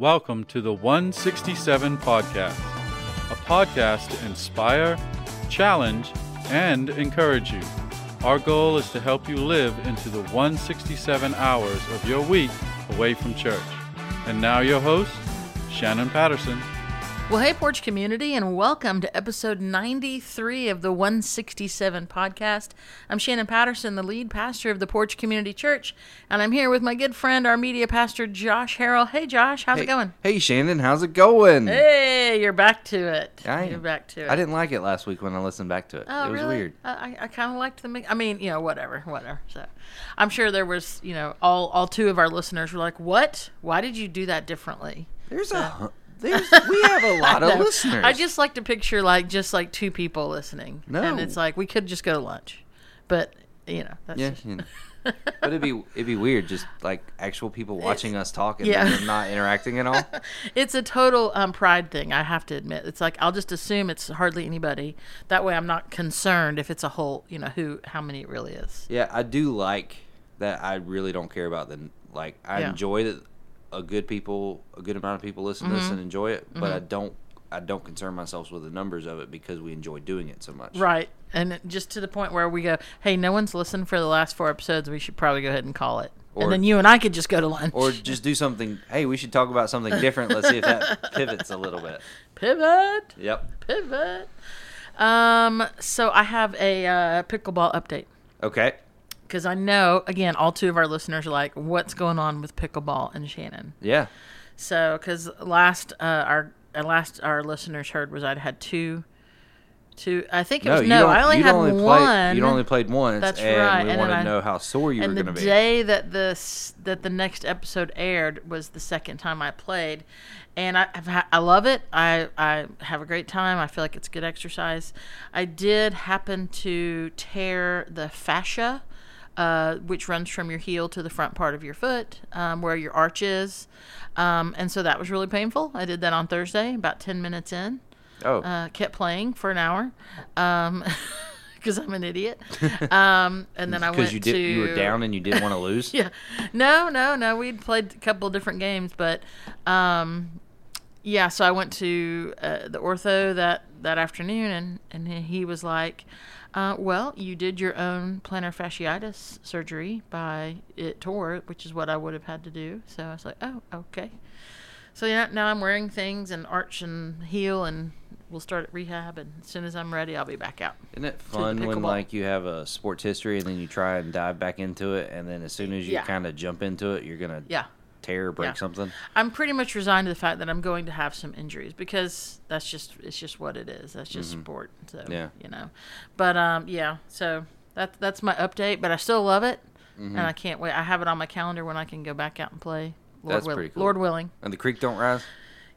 Welcome to the 167 Podcast, a podcast to inspire, challenge, and encourage you. Our goal is to help you live into the 167 hours of your week away from church. And now, your host, Shannon Patterson. Well, hey, Porch community, and welcome to episode 93 of the 167 podcast. I'm Shannon Patterson, the lead pastor of the Porch Community Church, and I'm here with my good friend, our media pastor, Josh Harrell. Hey, Josh, how's hey, it going? Hey, Shannon, how's it going? Hey, you're back to it. I, you're back to it. I didn't like it last week when I listened back to it. Oh, it was really? weird. I, I, kind of liked the. I mean, you know, whatever, whatever. So, I'm sure there was, you know, all all two of our listeners were like, "What? Why did you do that differently?" There's a hu- there's we have a lot of listeners. I just like to picture like just like two people listening. No. And it's like we could just go to lunch. But you know, that's yeah, just, you know. but it'd be it'd be weird just like actual people watching us talk and yeah. then not interacting at all. it's a total um, pride thing, I have to admit. It's like I'll just assume it's hardly anybody. That way I'm not concerned if it's a whole, you know, who how many it really is. Yeah, I do like that. I really don't care about the like. I Yeah. enjoy that a good people, a good amount of people listen to Mm-hmm. this and enjoy it, but I don't. I don't concern myself with the numbers of it because we enjoy doing it so much. Right. And just to the point where we go, "Hey, no one's listened for the last four episodes. We should probably go ahead and call it." Or- and then you and I could just go to lunch. Or just do something. Hey, we should talk about something different. Let's see if that pivots a little bit. pivot. Yep. Pivot. Um, so I have a uh, pickleball update Okay. Because I know again all two of our listeners are like, "What's going on with pickleball and Shannon?" Yeah. So because last uh, our uh, last our listeners heard was I'd had two, two. I think it was no. I only had only one. Played, you'd only played once. That's and right, We and want to I- know how sore you were the going to be. The day that this that the next episode aired was the second time I played, and I I love it. I I have a great time. I feel like it's good exercise. I did happen to tear the fascia. Uh, which runs from your heel to the front part of your foot, um, where your arch is, um, and so that was really painful. I did that on Thursday, about ten minutes in oh. uh, kept playing for an hour because I'm an idiot. Um, and then I went you did to you were down and you didn't want to lose. yeah, no, no, no. We'd played a couple of different games, but um, yeah. So I went to uh, the ortho that that afternoon, and and he was like. Uh, well, you did your own plantar fasciitis surgery by it tore, which is what I would have had to do. So I was like, oh, okay. So yeah, now I'm wearing things and arch and heel, and we'll start at rehab. And as soon as I'm ready, I'll be back out. Isn't it fun when like you have a sports history and then you try and dive back into it, and then as soon as you Yeah. kind of jump into it, you're gonna Yeah. Tear or break Yeah. something. I'm pretty much resigned to the fact that I'm going to have some injuries because that's just it's just what it is. That's just sport. So Mm-hmm. Yeah. you know. But um yeah, so that's that's my update, but I still love it. And I can't wait. I have it on my calendar when I can go back out and play. Lord Mm-hmm. That's will- pretty cool. Lord willing. And the creek don't rise.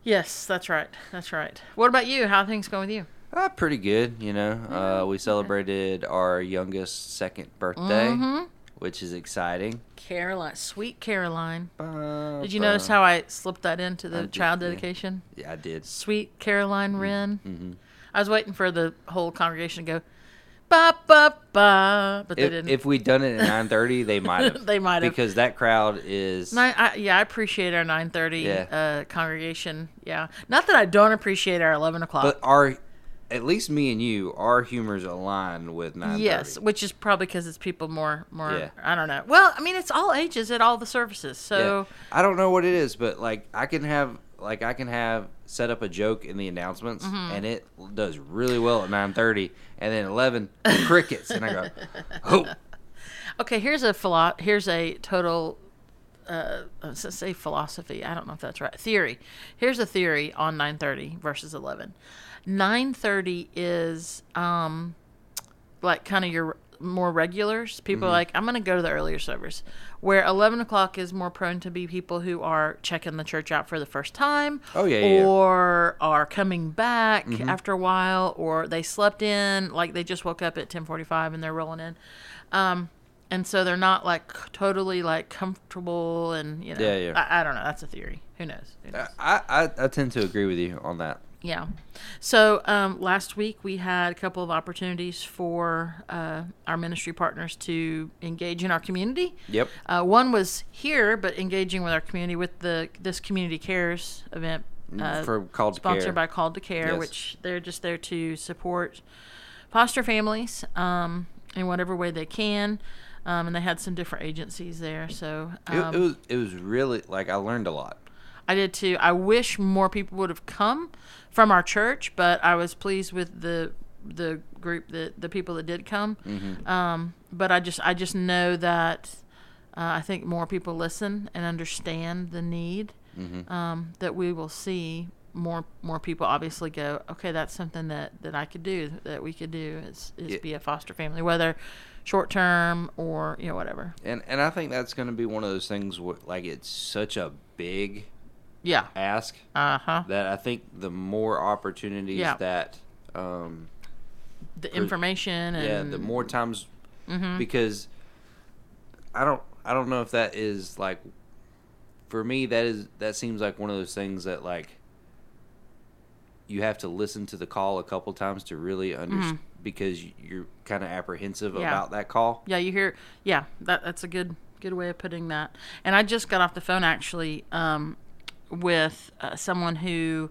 Yes, that's right. That's right. What about you? How are things going with you? Uh, pretty good, you know. Uh, we celebrated our youngest second birthday, Mm-hmm. Which is exciting. Caroline, sweet Caroline. Did Did you notice how I slipped that into the I did, child yeah. dedication? Yeah, I did. Sweet Caroline Wren. Mm-hmm. I was waiting for the whole congregation to go, ba ba ba, but they If, didn't. if we'd done it at nine thirty, they might have. They might have. because that crowd is. Nine, I, yeah, I appreciate our nine thirty Yeah. uh, congregation. Yeah, not that I don't appreciate our eleven o'clock. But our, at least me and you, our humors align with nine thirty. yes, which is probably because it's people more more. Yeah. I don't know. Well, I mean, it's all ages at all the services. So I don't know what it is, but like I can have like I can have set up a joke in the announcements, Mm-hmm. and it does really well at nine thirty, and then eleven crickets, and I go, oh, okay, here's a philo- here's a total. Uh, let's say philosophy. I don't know if that's right. Theory. Here's a theory on 9:30 versus 11. 9:30 is um, like kind of your more regulars. People Mm-hmm. like, I'm going to go to the earlier service. Where 11 o'clock is more prone to be people who are checking the church out for the first time. Oh, yeah, yeah, yeah. Or are coming back Mm-hmm. after a while, or they slept in, like they just woke up at 10:45 and they're rolling in. Um, and so they're not like totally like comfortable and you know Yeah, yeah. I, I don't know that's a theory who knows, who knows? I, I I tend to agree with you on that. Yeah. So um, last week we had a couple of opportunities for uh, our ministry partners to engage in our community. Yep. Uh, one was here, but engaging with our community with the this community cares event uh, For Called to sponsored Care. by Called to Care, Yes. which they're just there to support foster families um, in whatever way they can. Um, and they had some different agencies there, so It, um, it was it was really like I learned a lot. I did too. I wish more people would have come from our church, but I was pleased with the the group that the people that did come. Mm-hmm. Um, but I just I just know that uh, I think more people listen and understand the need. Mm-hmm. Um, that we will see more more people obviously go. Okay, that's something that that I could do. That we could do is is Yeah. be a foster family, whether short term or you know whatever. And and I think that's going to be one of those things where like it's such a big Yeah. ask Uh huh. that I think the more opportunities Yeah. that um The information and yeah, the more times Mhm. because I don't I don't know if that is like for me that is that seems like one of those things that like you have to listen to the call a couple times to really understand because you're kind of apprehensive Mm-hmm. Yeah. about that call. Yeah, you hear. Yeah, that that's a good good way of putting that. And I just got off the phone actually um, with uh, someone who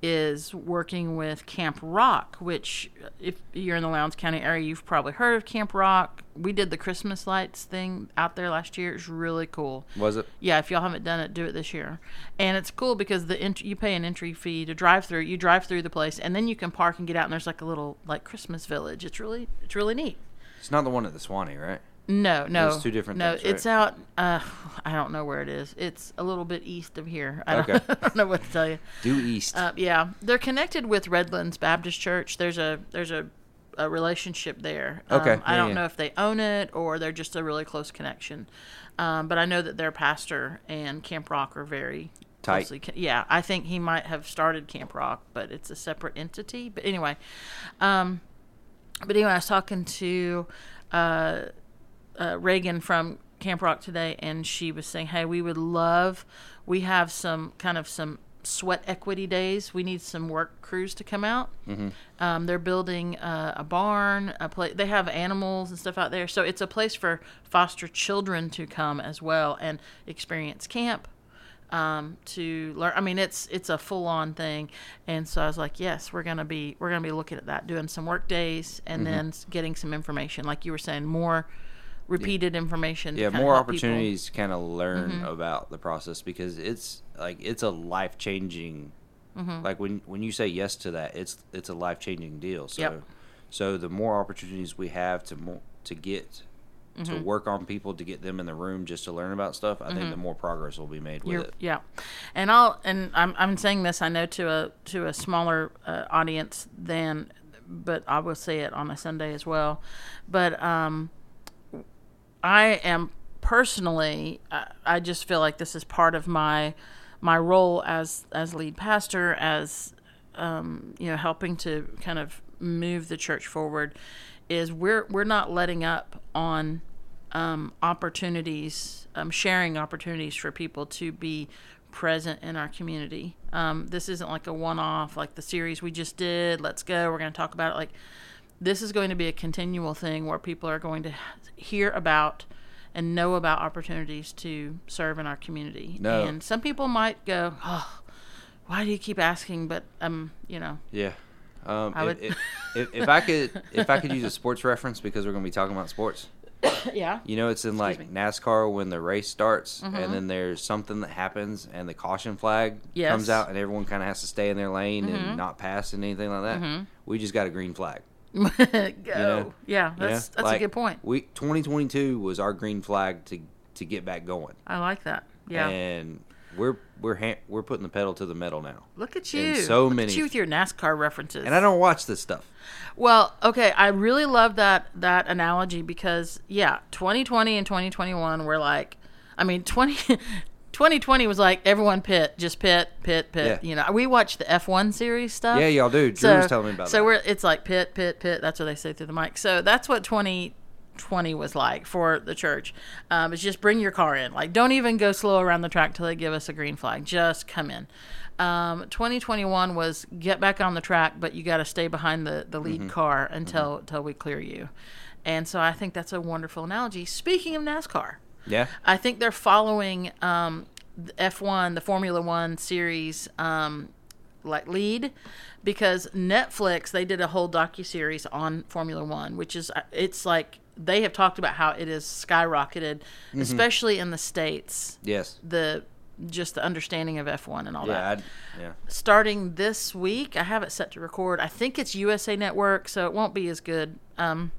is working with Camp Rock, which if you're in the Lowndes County area, you've probably heard of Camp Rock. We did the Christmas lights thing out there last year. It's really cool. Was it? Yeah, if y'all haven't done it, do it this year. And it's cool because the ent- you pay an entry fee to drive through. You drive through the place, and then you can park and get out. And there's like a little like Christmas village. It's really it's really neat. It's not the one at the Swanee, right? No, no, It's two different No, things, right? it's out. Uh, I don't know where it is. It's a little bit east of here. I don't, Okay. I don't know what to tell you. Due east. Uh, yeah, they're connected with Redlands Baptist Church. There's a there's a, a relationship there. Okay, Um, I don't yeah. know if they own it or they're just a really close connection. Um, but I know that their pastor and Camp Rock are very Tight. closely. con- Yeah, I think he might have started Camp Rock, but it's a separate entity. But anyway, um, but anyway, I was talking to uh, uh, Reagan from Camp Rock today, and she was saying, "Hey, we would love. We have some kind of some sweat equity days. We need some work crews to come out. Um, they're building uh, a barn. A place. They have animals and stuff out there, so it's a place for foster children to come as well and experience camp." um, to learn. I mean, it's it's a full on thing, and so I was like, yes, we're gonna be we're gonna be looking at that, doing some work days, and Mm-hmm. then getting some information, like you were saying, more repeated information. yeah, more opportunities to kind of learn Mm-hmm. about the process because it's like it's a life changing. Mm-hmm. Like when when you say yes to that, it's it's a life changing deal. So, Yep. so the more opportunities we have to more to get Mm-hmm. to work on people to get them in the room just to learn about stuff, I think the more progress will be made with You're, it. yeah, and I'll and I'm I'm saying this I know to a to a smaller uh, audience than, but I will say it on a Sunday as well, but um, I am personally I, I just feel like this is part of my my role as as lead pastor as um, you know helping to kind of move the church forward is we're we're not letting up on um, opportunities, um, sharing opportunities for people to be present in our community. Um, this isn't like a one off, like the series we just did. Let's go. We're going to talk about it. Like, this is going to be a continual thing where people are going to hear about and know about opportunities to serve in our community. No. And some people might go, oh, why do you keep asking? But, um, you know, Yeah. Um, I if, would- if, if, I could if I could use a sports reference because we're going to be talking about sports. yeah. You know, it's in like. NASCAR when the race starts, Mm-hmm. and then there's something that happens, and the caution flag Yes. comes out, and everyone kind of has to stay in their lane Mm-hmm. and not pass and anything like that. We just got a green flag. go. know? yeah, you know? that's that's a good point. We 2022 was our green flag to to get back going, I like that. Yeah. and we're we're ha- we're putting the pedal to the metal now. Look at you. so Look many- At you with your NASCAR references. And I don't watch this stuff. Well, okay, I really love that that analogy because yeah, 2020 and 2021 were like, I mean 20. 2020 was like everyone pit, just pit, pit, pit. Yeah. You know, we watch the F1 series stuff. Yeah, y'all do. Drew so, was telling me about so that. we're it's like pit, pit, pit. That's what they say through the mic. So that's what 2020 was like for the church. Um, is just bring your car in. Like, don't even go slow around the track till they give us a green flag. Just come in. Um, 2021 was get back on the track, but you got to stay behind the, the lead car until until we clear you. And so I think that's a wonderful analogy. Speaking of NASCAR, Yeah. I think they're following um, the F1, the Formula One series, um, like lead, because Netflix they did a whole docu series on Formula One, which is uh, it's like they have talked about how it is skyrocketed, Mm-hmm. especially in the states. Yes. The just the understanding of F1 and all that Yeah. I'd, yeah. starting this week. I have it set to record. I think it's USA Network, so it won't be as good. Um,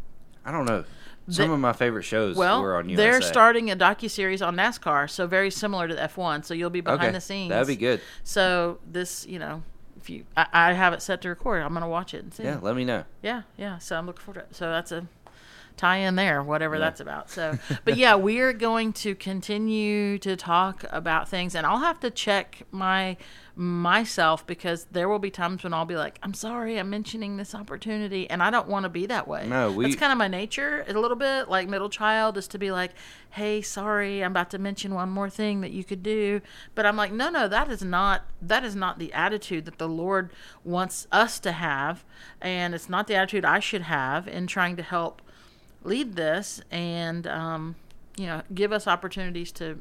I don't know. Some of my favorite shows well, were on USA. they're starting a docu series on NASCAR, so very similar to the F1. So you'll be behind Okay. the scenes. That'd be good. So this, you know, if you, I, I have it set to record. I'm gonna watch it and see. Yeah. Let me know. Yeah, yeah. So I'm looking forward to it. So that's a tie in there, whatever Yeah. that's about. So, but yeah, we're going to continue to talk about things, and I'll have to check my myself because there will be times when I'll be like, "I'm sorry, I'm mentioning this opportunity," and I don't want to be that way. No, we- That's kind of my nature, a little bit like middle child, is to be like, "Hey, sorry, I'm about to mention one more thing that you could do," but I'm like, "No, no, that is not that is not the attitude that the Lord wants us to have, and it's not the attitude I should have in trying to help." lead this and um, you know give us opportunities to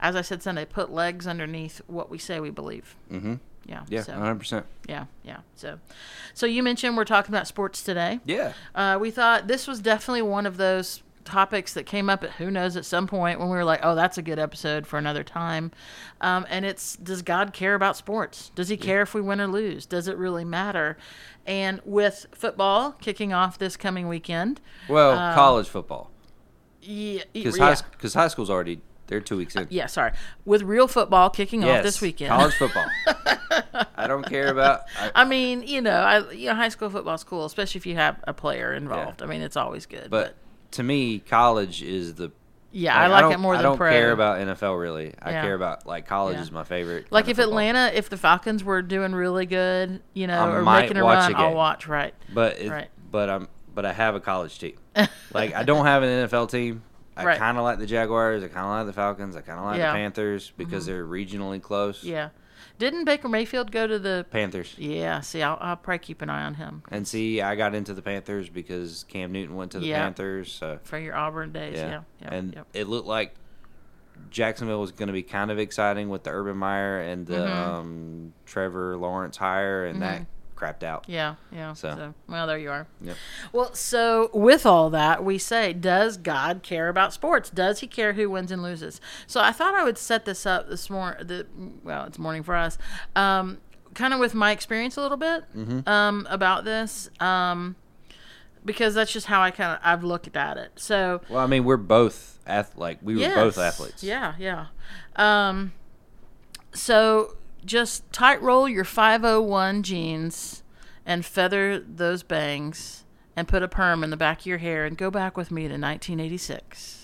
as i said sunday put legs underneath what we say we believe Mm-hmm. yeah Yeah. so, 100. percent yeah yeah so so you mentioned we're talking about sports today Yeah. uh, we thought this was definitely one of those topics that came up at who knows at some point when we were like oh that's a good episode for another time um, and it's does god care about sports does he care if we win or lose does it really matter and with football kicking off this coming weekend Well, Um, college football yeah, because yeah. high because high school's already they're two weeks uh, in. yeah, sorry. With real football kicking off this weekend. College football. I don't care about. I, I mean, you know, I you know, high school football's cool, especially if you have a player involved. I mean, it's always good. But, but to me, college is the. yeah, I like don't- it more than I don't pro. care about NFL really. I Yeah. care about like college Yeah. is my favorite. like if football. Atlanta, if the Falcons were doing really good, you know, I or making a run, a I'll watch. Right. but it, Right. but I'm but I have a college team. like I don't have an NFL team. I Right. kind of like the Jaguars. I kind of like the Falcons. I kind of like Yeah. Mm-hmm. the Panthers because they're regionally close. Yeah. Didn't Baker Mayfield go to the? Panthers. Yeah. See, I'll, I'll probably keep an eye on him And see, I got into the Panthers because Cam Newton went to the Yeah. Panthers. So for your Auburn days. yeah, Yeah. yeah and it looked like Jacksonville was going to be kind of exciting with the Urban Meyer and the Mhm. um, Trevor Lawrence hire, and that Mhm. Crapped out. Yeah, yeah. So. So. well, there you are. Yep. Well, so with all that, we say, does God care about sports? Does He care who wins and loses? So I thought I would set this up this morning. The well, it's morning for us. Um, kind of with my experience a little bit Mm-hmm. um, about this, um, because that's just how I kind of I've looked at it. So Well, I mean, we're both ath- like we were both athletes. Yeah, yeah. Um, so just tight roll your 501 jeans and feather those bangs and put a perm in the back of your hair and go back with me to 1986.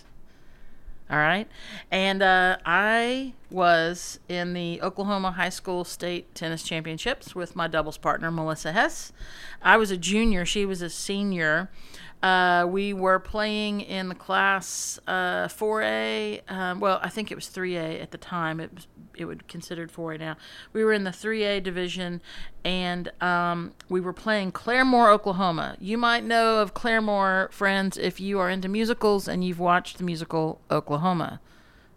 All right. And uh, I was in the Oklahoma High School State Tennis Championships with my doubles partner, Melissa Hess. I was a junior, she was a senior. Uh, we were playing in the class uh, 4A. Um, well, I think it was 3A at the time. It was it would considered 4A now. We were in the 3A division, and um, we were playing Claremore, Oklahoma. You might know of Claremore, friends, if you are into musicals and you've watched the musical Oklahoma.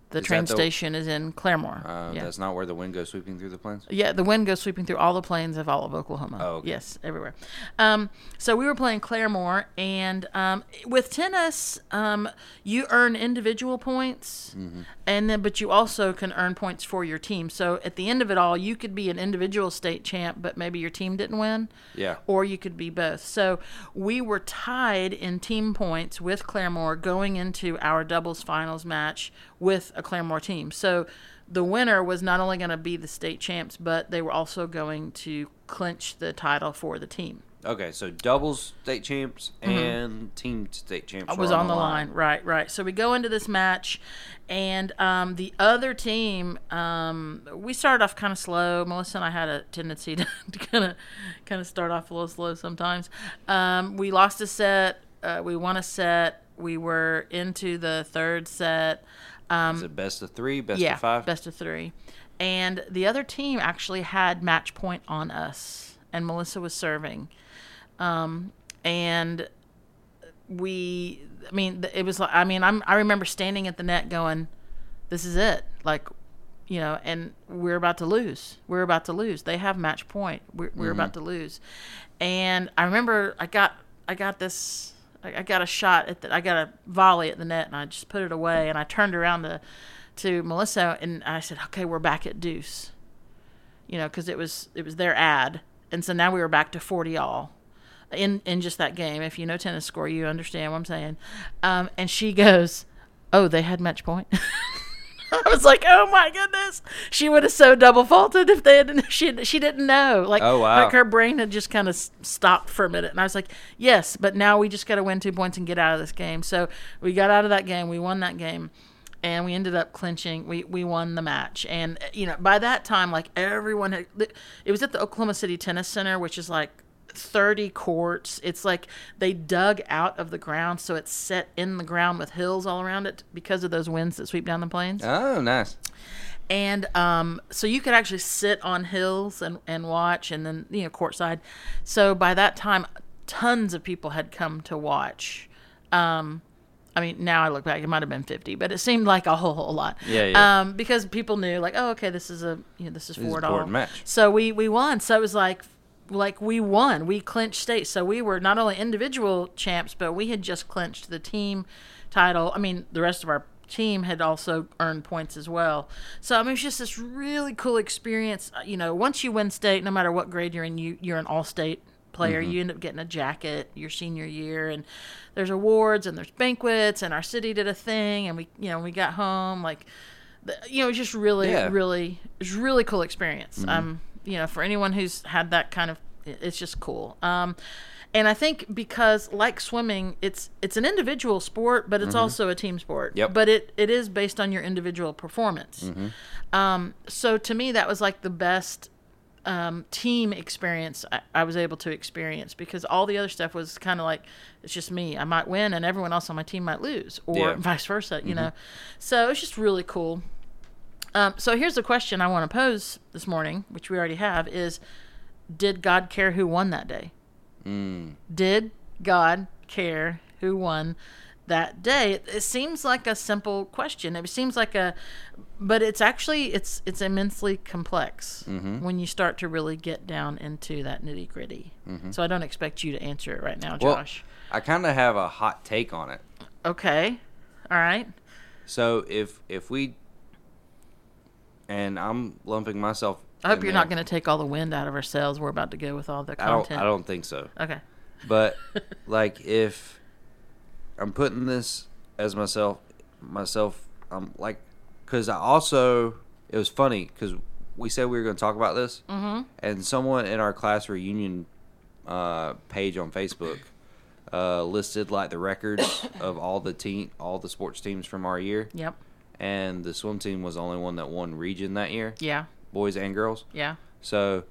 The Is train the- station is in Claremore. Uh, yeah. That's not where the wind goes sweeping through the plains. Yeah, the wind goes sweeping through all the plains of all of Oklahoma. Oh, okay. Yes, everywhere. Um, so we were playing Claremore, and um, with tennis, um, you earn individual points, Mm-hmm. and then but you also can earn points for your team. So at the end of it all, you could be an individual state champ, but maybe your team didn't win Yeah. or you could be both. So we were tied in team points with Claremore going into our doubles finals match with a Claremore team. So the winner was not only going to be the state champs, but they were also going to clinch the title for the team. Okay, so doubles state champs and team state champs I Mm-hmm. was on the line. Right, right. So we go into this match, and um, the other team, um, we started off kind of slow. Melissa and I had a tendency to kind of, kind of start off a little slow sometimes. Um, we lost a set uh, we won a set. We were into the third set. Is it best of three, best Um, yeah, of five? best of three. And the other team actually had match point on us, and Melissa was serving. Um, and we, I mean, it was like, I mean, I'm, I remember standing at the net going, this is it. Like, you know, and we're about to lose. We're about to lose. They have match point. We're, we're about to lose. And I remember I got, I got this, I got a shot at the, I got a volley at the net and I just put it away and I turned around to, to Melissa and I said, okay, we're back at deuce, you know, cause it was, it was their ad. And so now we were back to 40 all in, in just that game. If you know tennis score, you understand what I'm saying. Um, and she goes, oh, they had match point. I was like, "Oh my goodness!" She would have so double faulted if they had. She she didn't know. Like, Oh, wow. like her brain had just kind of stopped for a minute, and I was like, "Yes, but now we just got to win two points and get out of this game." So we got out of that game. We won that game, and we ended up clinching. We we won the match, and you know by that time, like everyone had. It was at the Oklahoma City Tennis Center, which is like 30 courts. It's like they dug out of the ground, so it's set in the ground with hills all around it because of those winds that sweep down the plains. Oh, nice. And um, so you could actually sit on hills and, and watch, and then, you know, courtside. So by that time, tons of people had come to watch. Um, I mean, now I look back, it might have been 50, but it seemed like a whole, whole lot. Yeah, yeah. Um, because people knew, like, oh, okay, this is a, you know, this is is an four dollars important match. So we we won. So it was like, like we won. We clinched state. So we were not only individual champs, but we had just clinched the team title. I mean, the rest of our team had also earned points as well. So I mean, it's just this really cool experience. Uh, You know, once you win state, no matter what grade you're in, you you're an all state player. You end up getting a jacket your senior year, and there's awards and there's banquets, and our city did a thing, and we you know we got home like. You know, it's just really, Yeah. really, it's really cool experience. Um, you know, for anyone who's had that kind of, it's just cool. Um, and I think because like swimming, it's it's an individual sport, but it's also a team sport. Yep. But it, it is based on your individual performance. Mhm. Um, so to me, that was like the best um, team experience I, I was able to experience because all the other stuff was kind of like it's just me. I might win, and everyone else on my team might lose, or Yeah. vice versa. You know, so it's just really cool. Um, so here's the question I want to pose this morning, which we already have: is Did God care who won that day? Mm. Did God care who won that day? It, it seems like a simple question. It seems like a, but it's actually it's it's immensely complex mm-hmm. when you start to really get down into that nitty gritty. Mm-hmm. So I don't expect you to answer it right now, Well, Josh. I kind of have a hot take on it. okay, all right. So if if we and I'm lumping myself. I hope you're there. not going to take all the wind out of our sails. We're about to go with all the I don't. content. I don't think so. Okay. But like if I'm putting this as myself, myself, I'm like, because I also it was funny because we said we were going to talk about this, mm-hmm. and someone in our class reunion uh, page on Facebook uh, listed like the records of all the team, all the sports teams from our year, Yep. And the swim team was the only one that won region that year, Yeah. boys and girls. Yeah. So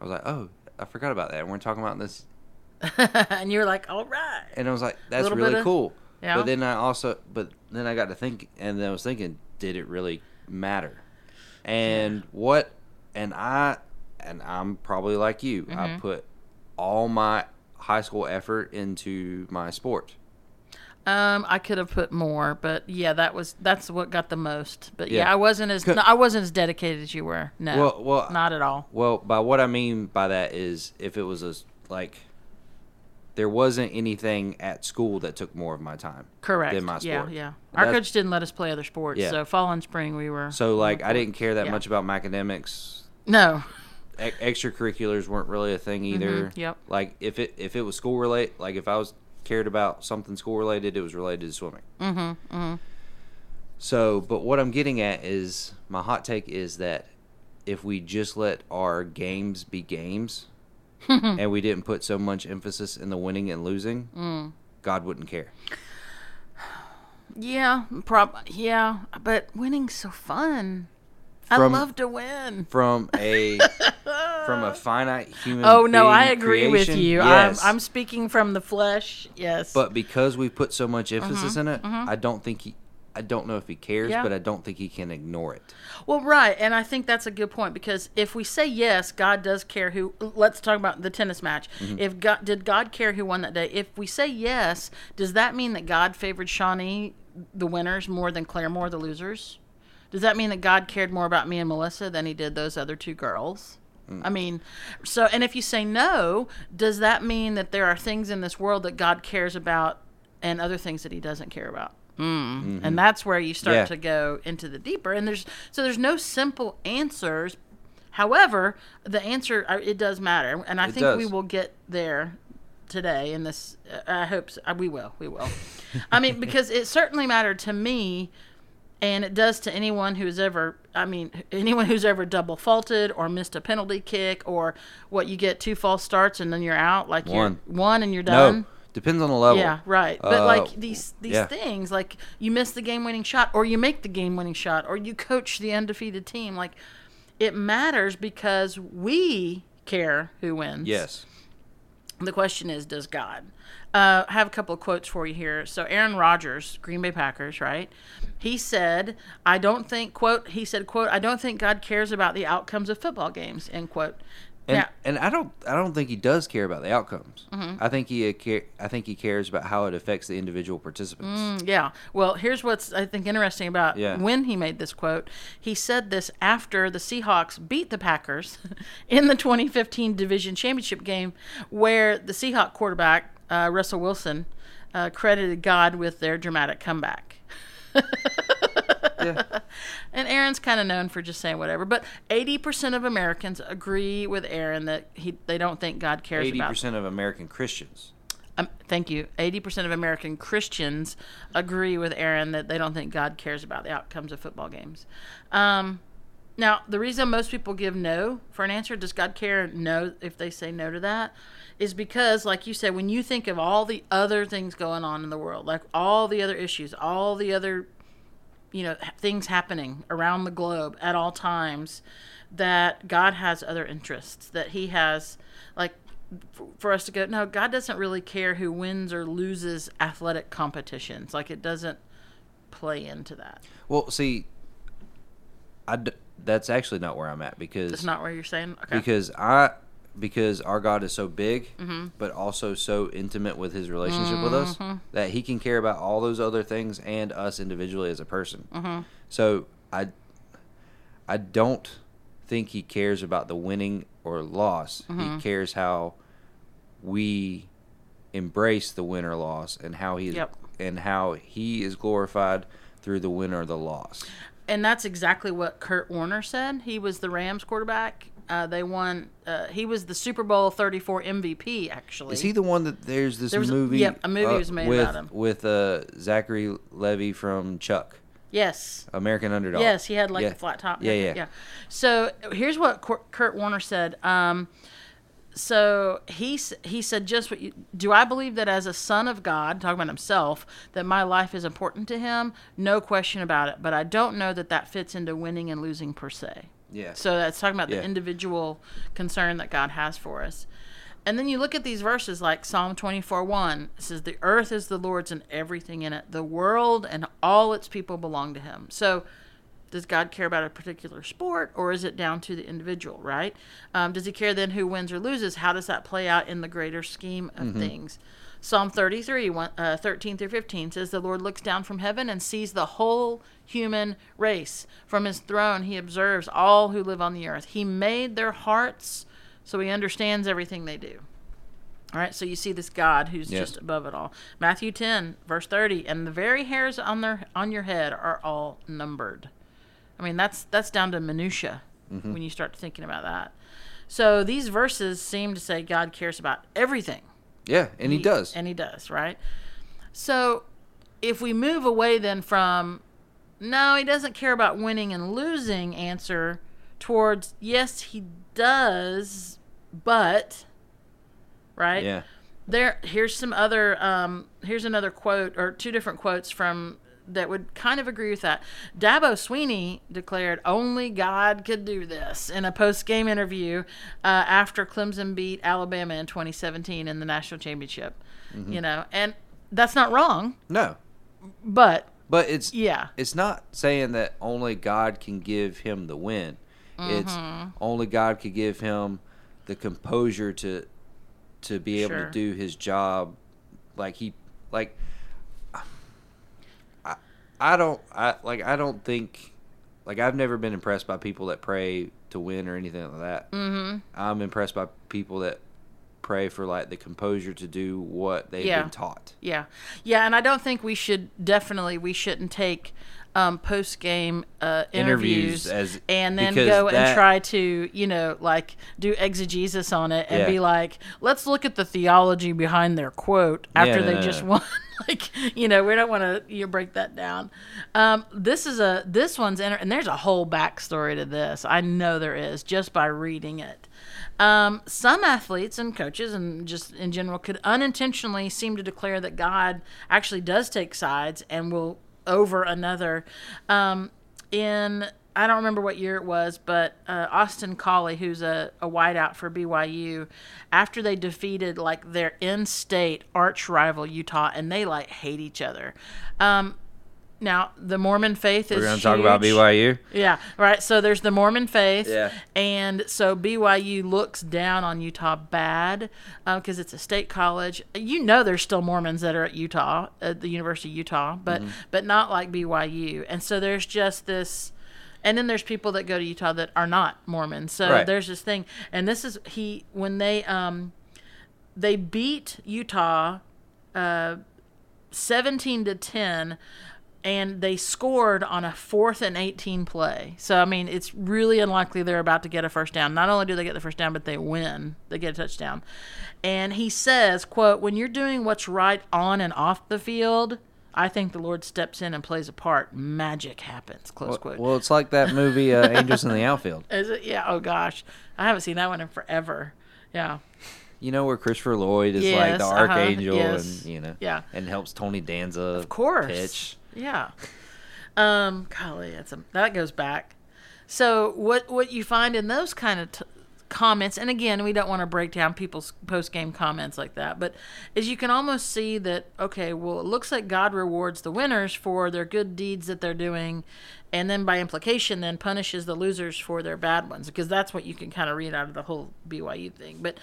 I was like, oh, I forgot about that. And we're talking about this and you're like, all right. and I was like, "That's really of- cool." Yeah. But then I also, but then I got to think, and then I was thinking, did it really matter? And what? And I, and I'm probably like you. Mm-hmm. I put all my high school effort into my sport. Um, I could have put more, but yeah, that was that's what got the most. But yeah, Yeah. I wasn't as no, I wasn't as dedicated as you were. No, Well- well, not at all. Well, by what I mean by that is, if it was a like, there wasn't anything at school that took more of my time. Correct. Than my Yeah, sport. yeah. Our That's- coach didn't let us play other sports, Yeah. so fall and spring we were. So like, I didn't care that Yeah. much about my academics. no, e- extracurriculars weren't really a thing either. Mm-hmm. yep. Like if it if it was school related, like if I was cared about something school related, it was related to swimming. Mm-hmm. Mm-hmm. So, but what I'm getting at is my hot take is that if we just let our games be games, and we didn't put so much emphasis in the winning and losing, Mm. God wouldn't care. yeah, prob yeah, but winning's so fun. I love to win. From a from a finite human. Oh no, I agree with creation, you. Yes. I'm I'm speaking from the flesh. Yes. But because we put so much emphasis in it, mhm. I don't think he. I don't know if he cares, Yeah. but I don't think he can ignore it. Well, right, and I think that's a good point because if we say yes, God does care who. Let's talk about the tennis match. Mm-hmm. If God did God care who won that day? If we say yes, does that mean that God favored Shawnee, the winners, more than Claremore, the losers? Does that mean that God cared more about me and Melissa than he did those other two girls? I mean, so and if you say no, does that mean that there are things in this world that God cares about and other things that he doesn't care about? Mm. And that's where you start Mm-hmm. Yeah. to go into the deeper. And there's so there's no simple answers. However, the answer uh, it does matter, and I It think we will get there today. In this, uh, I hope so. Uh, we will. We will. I mean, because it certainly mattered to me, and it does to anyone who's ever. I mean, anyone who's ever double faulted or missed a penalty kick or what you get two false starts and then you're out. Like One. you're one and you're done. No, depends on the level. Yeah, right. But Uh, like these these yeah. things, like you miss the game winning shot, or you make the game winning shot, or you coach the undefeated team. Like it matters because we care who wins. Yes. The question is, does God? Uh, I have a couple of quotes for you here. So Aaron Rodgers, Green Bay Packers, right? He said, "I don't think quote." He said, "quote I don't think God cares about the outcomes of football games." End quote. And, now, and I don't I don't think he does care about the outcomes. Mm-hmm. I think he uh, care, I think he cares about how it affects the individual participants. Mm, Yeah. Well, here's what's I think interesting about Yeah. when he made this quote. He said this after the Seahawks beat the Packers in the 2015 division championship game, where the Seahawk quarterback uh, Russell Wilson uh, credited God with their dramatic comeback. Yeah. And Aaron's kind of known for just saying whatever, but 80% of Americans agree with Aaron that he they don't think God cares Eighty about percent of American Christians. um, thank you. 80% of American Christians agree with Aaron that they don't think God cares about the outcomes of football games. Um, now, the reason most people give no for an answer, does God care? No, if they say no to that, is because, like you said, when you think of all the other things going on in the world, like all the other issues, all the other you know things happening around the globe at all times that god has other interests that he has like for us to go no god doesn't really care who wins or loses athletic competitions like it doesn't play into that Well, see, I d- that's actually not where I'm at because it's not where you're saying okay because I because our God is so big, Mm-hmm. but also so intimate with His relationship with us that He can care about all those other things and us individually as a person. Mm-hmm. So I I don't think He cares about the winning or loss. Mm-hmm. He cares how we embrace the win or loss and how He Yep. and how He is glorified through the win or the loss. And that's exactly what Kurt Warner said. He was the Rams quarterback. Uh, they won. Uh, he was the Super Bowl 34 MVP. Actually, Is he the one that there's this There was movie? yep, a movie uh, was made with, about him. with uh, Zachary Levi from Chuck, Yes. American Underdog. Yes, he had like Yeah. a flat top. Yeah, yeah. yeah. So here's what Kurt Warner said. Um, so he he said just what you do. I believe that as a son of God, talking about himself, that my life is important to him. No question about it. But I don't know that that fits into winning and losing per se. Yeah. So that's talking about Yeah. the individual concern that God has for us. And then you look at these verses like Psalm 24 1. It says, The earth is the Lord's and everything in it. The world and all its people belong to him. So does God care about a particular sport or is it down to the individual, right? Um, does he care then who wins or loses? How does that play out in the greater scheme of things? Psalm 33, one, uh, 13 through 15 says, The Lord looks down from heaven and sees the whole human race. From his throne, he observes all who live on the earth. He made their hearts so he understands everything they do. All right, so you see this God who's Yes. just above it all. Matthew 10, verse 30, and the very hairs on their on your head are all numbered. I mean, that's that's down to minutia Mm-hmm. when you start thinking about that. So these verses seem to say God cares about everything. Yeah, and he, does. And he does, right? So if we move away then from no, he doesn't care about winning and losing answer towards yes, he does, but right? yeah. There here's some other um here's another quote or two different quotes from that would kind of agree with that. Dabo Swinney declared only God could do this in a post game interview uh, after Clemson beat Alabama in 2017 in the national championship. Mm-hmm. You know, and that's not wrong, No, but but it's yeah, it's not saying that only God can give him the win. It's Mm-hmm. only God could give him the composure to to be able Sure. to do his job like he like I, don't I like I don't think like I've never been impressed by people that pray to win or anything like that. Mm-hmm. I'm impressed by people that pray for like the composure to do what they've Yeah. been taught. Yeah, yeah, and I don't think we should definitely we shouldn't take um, post game uh, interviews, Interviews as- and then go and try to you know like do exegesis on it and Yeah. be like, let's look at the theology behind their quote after no, they no, just no. won. like you know we don't want to you break that down. Um, this is a this one's inter- and there's a whole backstory to this. I know there is just by reading it. Um, some athletes and coaches, and just in general, could unintentionally seem to declare that God actually does take sides and will over another. Um, in I don't remember what year it was, but uh, Austin Collie, who's a, a wideout for BYU, after they defeated like their in-state arch rival Utah, and they like hate each other. Um, now the Mormon faith is We're going to talk about. BYU. Yeah, right. So there's the Mormon faith. Yeah. And so BYU looks down on Utah bad because it's a state college. You know, there's still Mormons that are at Utah, at the University of Utah, but Mm-hmm. but not like BYU. And so there's just this. And then there's people that go to Utah that are not Mormon. So Right. there's this thing. And this is he when they um they beat Utah uh 17 to 10 and they scored on a fourth and 18 play. So, I mean, it's really unlikely they're about to get a first down. Not only do they get the first down, but they win. They get a touchdown. And he says, quote, when you're doing what's right on and off the field, I think the Lord steps in and plays a part. Magic happens, close Well, quote. well, it's like that movie uh, Angels in the Outfield. Is it? Yeah. Oh, gosh. I haven't seen that one in forever. Yeah. You know where Christopher Lloyd is like Yes, the uh-huh, archangel yes, and you know yeah. and helps Tony Danza Of course. pitch. Yeah. Um, golly, that's a, that goes back. So what what you find in those kind of t- comments, and again, we don't want to break down people's post game comments like that, but is you can almost see that okay, well, it looks like God rewards the winners for their good deeds that they're doing, and then by implication, then punishes the losers for their bad ones, because that's what you can kind of read out of the whole BYU thing. But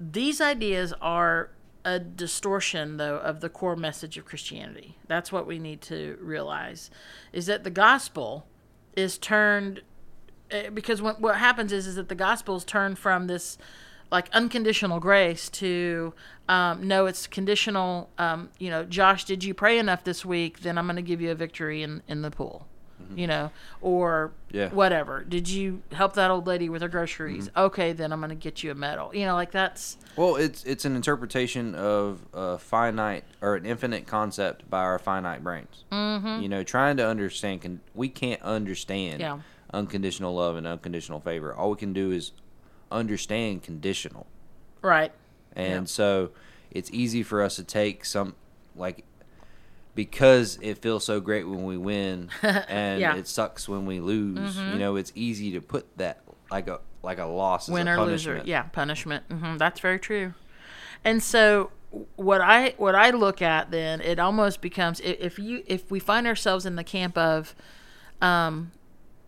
these ideas are a distortion though of the core message of christianity. That's what we need to realize is that the gospel is turned eh, because what, what happens is is that the gospel is turned from this like unconditional grace to um, no it's conditional um, you know josh did you pray enough this week? Then i'm going to give you a victory in, in the pool you know or Yeah. whatever did you help that old lady with her groceries Mm-hmm. okay then i'm going to get you a medal you know like that's Well, it's it's an interpretation of a finite or an infinite concept by our finite brains. Mm-hmm. You know, trying to understand can we can't understand Yeah. unconditional love and unconditional favor. All we can do is understand conditional. right And Yeah. so it's easy for us to take some like because it feels so great when we win and Yeah. Mm-hmm. it sucks when we lose. You know, it's easy to put that like a like a loss as win a or punishment. loser yeah punishment hmm that's very true and so what i what i look at then it almost becomes if you if we find ourselves in the camp of um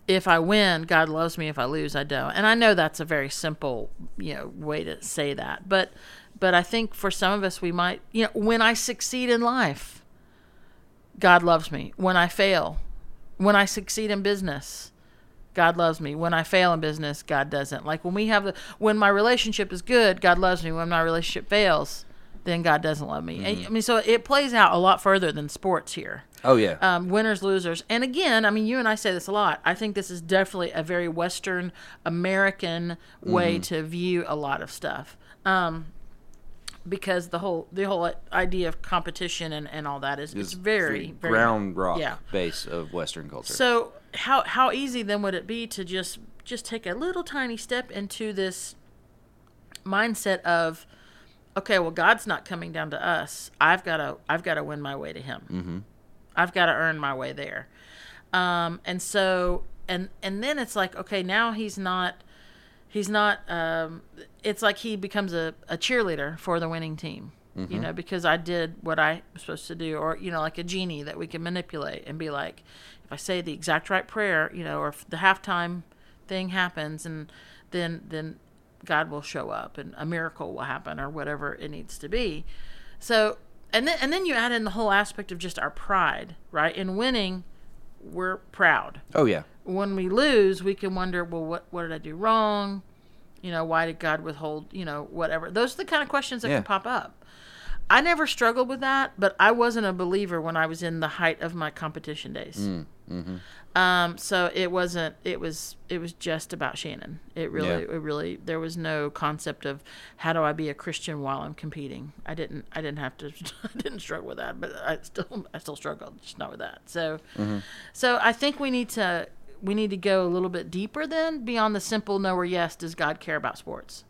if i win god loves me if i lose i don't and i know that's a very simple you know way to say that but but i think for some of us we might you know when i succeed in life god loves me when i fail when i succeed in business God loves me. When I fail in business, God doesn't. Like when we have the when my relationship is good, God loves me. When my relationship fails, then God doesn't love me. And, I mean, so it plays out a lot further than sports here. Oh yeah. Um, winners, losers, and again, I mean, you and I say this a lot. I think this is definitely a very Western American way to view a lot of stuff. Um, because the whole the whole idea of competition and, and all that is it's very, the very ground rock yeah. base of Western culture. so how how easy then would it be to just just take a little tiny step into this mindset of okay, well God's not coming down to us. I've got to I've got to win my way to him. Mm-hmm. I've got to earn my way there. Um, and so and and then it's like okay, now he's not he's not um, it's like he becomes a, a cheerleader for the winning team. You know, because I did what I was supposed to do, or you know, like a genie that we can manipulate and be like, if I say the exact right prayer, you know, or if the halftime thing happens, and then then God will show up and a miracle will happen or whatever it needs to be. So and then and then you add in the whole aspect of just our pride, right? In winning, we're proud. Oh yeah. When we lose, we can wonder, well, what what did I do wrong? You know, why did God withhold? You know, whatever. Those are the kind of questions that Yeah. can pop up. I never struggled with that, but I wasn't a believer when I was in the height of my competition days. Mm, mm-hmm. Um, so it wasn't. It was. It was just about Shannon. It really. Yeah. It really. There was no concept of how do I be a Christian while I'm competing. I didn't. I didn't have to. I didn't struggle with that, but I still. I still struggled, just not with that. So. So I think we need to. We need to go a little bit deeper then beyond the simple no or yes. Does God care about sports?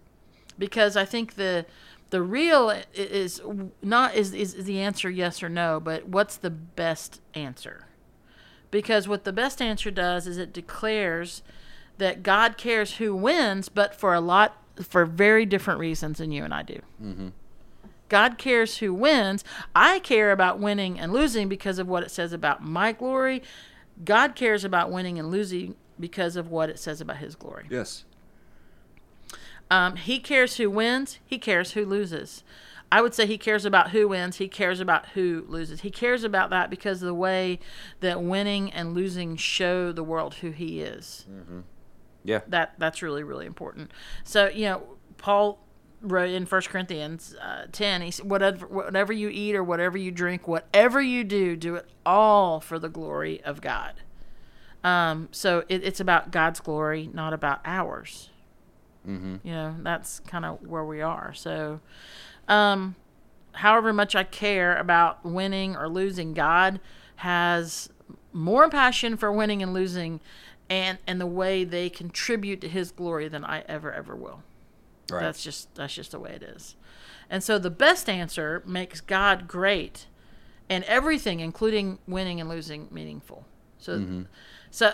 Because I think the the real is not is is the answer yes or no, but what's the best answer? Because what the best answer does is it declares that God cares who wins, but for a lot for very different reasons than you and I do. God cares who wins. I care about winning and losing because of what it says about my glory. God cares about winning and losing because of what it says about his glory. Yes. Um, he cares who wins. He cares who loses. I would say he cares about who wins. He cares about who loses. He cares about that because of the way that winning and losing show the world who he is. Yeah. That that's really really important. So you know, Paul wrote in First Corinthians uh, ten. He said, "Whatever whatever you eat or whatever you drink, whatever you do, do it all for the glory of God." Um, so it, it's about God's glory, not about ours Mm-hmm. you know that's kind of where we are so um however much i care about winning or losing god has more passion for winning and losing and and the way they contribute to his glory than i ever ever will. Right. that's just that's just the way it is. And so the best answer makes god great and everything including winning and losing meaningful. So so